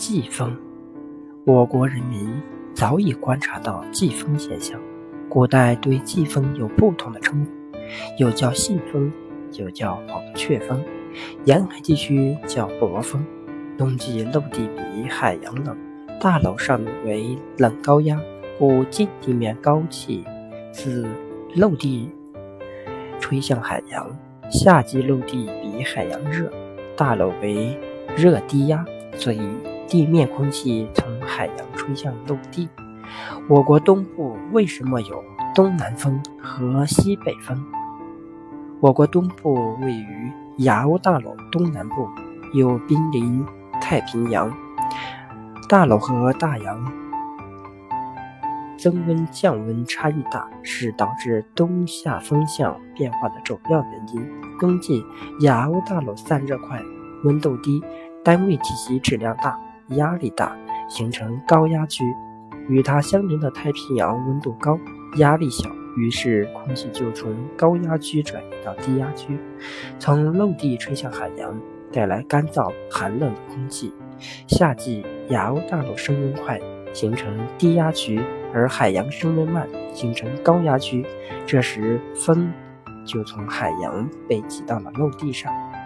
季风，我国人民早已观察到季风现象。古代对季风有不同的称呼，有叫信风，有叫黄雀风。沿海地区叫薄风。冬季陆地比海洋冷，大楼上为冷高压，故近地面高气自陆地吹向海洋。夏季陆地比海洋热，大楼为热低压，所以地面空气从海洋吹向陆地。我国东部为什么有东南风和西北风？我国东部位于亚欧大陆东南部，又濒临太平洋，大陆和大洋。增温降温差异大，是导致冬夏风向变化的主要原因。冬季亚欧大陆散热快，温度低，单位体积质量大，压力大，形成高压区；与它相邻的太平洋温度高，压力小，于是空气就从高压区转移到低压区，从陆地吹向海洋，带来干燥寒冷的空气。夏季亚欧大陆升温快。形成低压区，而海洋升温慢，形成高压区。这时风就从海洋被挤到了陆地上。